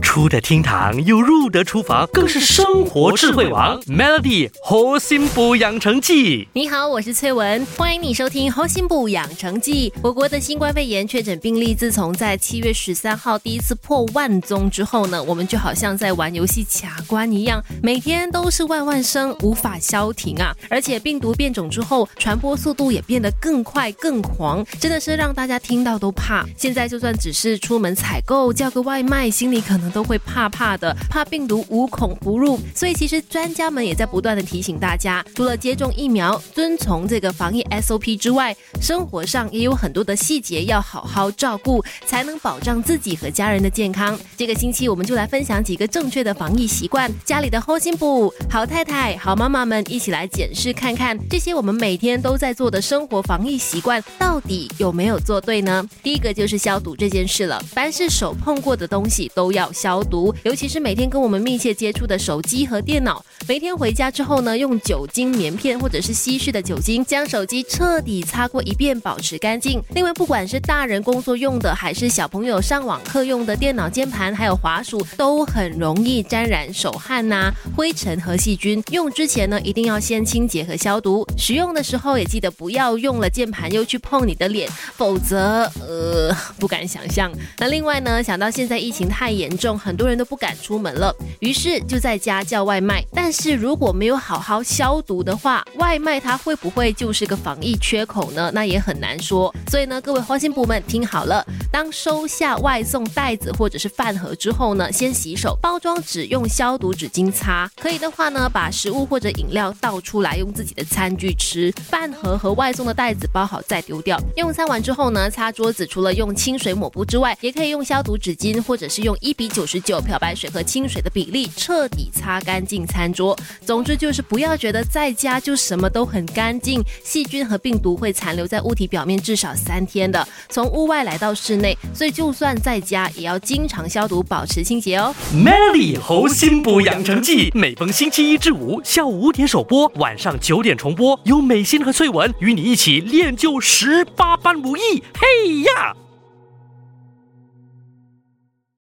出得厅堂又入得厨房，更是生活智慧王。Melody 核心补养成记，你好，我是翠文，欢迎你收听核心补养成记。我国的新冠肺炎确诊病例自从在七月十三号第一次破万宗之后呢，我们就好像在玩游戏卡关一样，每天都是万万声，无法消停啊！而且病毒变种之后，传播速度也变得更快更狂，真的是让大家听到都怕。现在就算只是出门采购，叫个外卖，心里可能都。会怕怕的，怕病毒无孔不入，所以其实专家们也在不断的提醒大家，除了接种疫苗、遵从这个防疫 SOP 之外，生活上也有很多的细节要好好照顾，才能保障自己和家人的健康。这个星期我们就来分享几个正确的防疫习惯，家里的后心部好太太、好妈妈们一起来检视看看，这些我们每天都在做的生活防疫习惯到底有没有做对呢？第一个就是消毒这件事了，凡是手碰过的东西都要消。毒，尤其是每天跟我们密切接触的手机和电脑，每天回家之后呢，用酒精棉片或者是稀释的酒精将手机彻底擦过一遍，保持干净。另外，不管是大人工作用的，还是小朋友上网课用的电脑键盘，还有滑鼠，都很容易沾染手汗呐、灰尘和细菌。用之前呢，一定要先清洁和消毒。使用的时候也记得不要用了键盘又去碰你的脸，否则呃，不敢想象。那另外呢，想到现在疫情太严众。很多人都不敢出门了，于是就在家叫外卖。但是如果没有好好消毒的话，外卖它会不会就是个防疫缺口呢？那也很难说。所以呢，各位花心部们听好了，当收下外送袋子或者是饭盒之后呢，先洗手，包装纸用消毒纸巾擦。可以的话呢，把食物或者饮料倒出来，用自己的餐具吃。饭盒和外送的袋子包好再丢掉。用餐完之后呢，擦桌子除了用清水抹布之外，也可以用消毒纸巾，或者是用一比九。十九漂白水和清水的比例，彻底擦干净餐桌。总之就是不要觉得在家就什么都很干净，细菌和病毒会残留在物体表面至少三天的，从屋外来到室所以就算在家也要经常消毒，保持清洁哦。Melly 猴心补养成记，每逢星期一至五下午五点首播，晚上九点重播，有美心和翠文与你一起练就十八般武艺。嘿呀！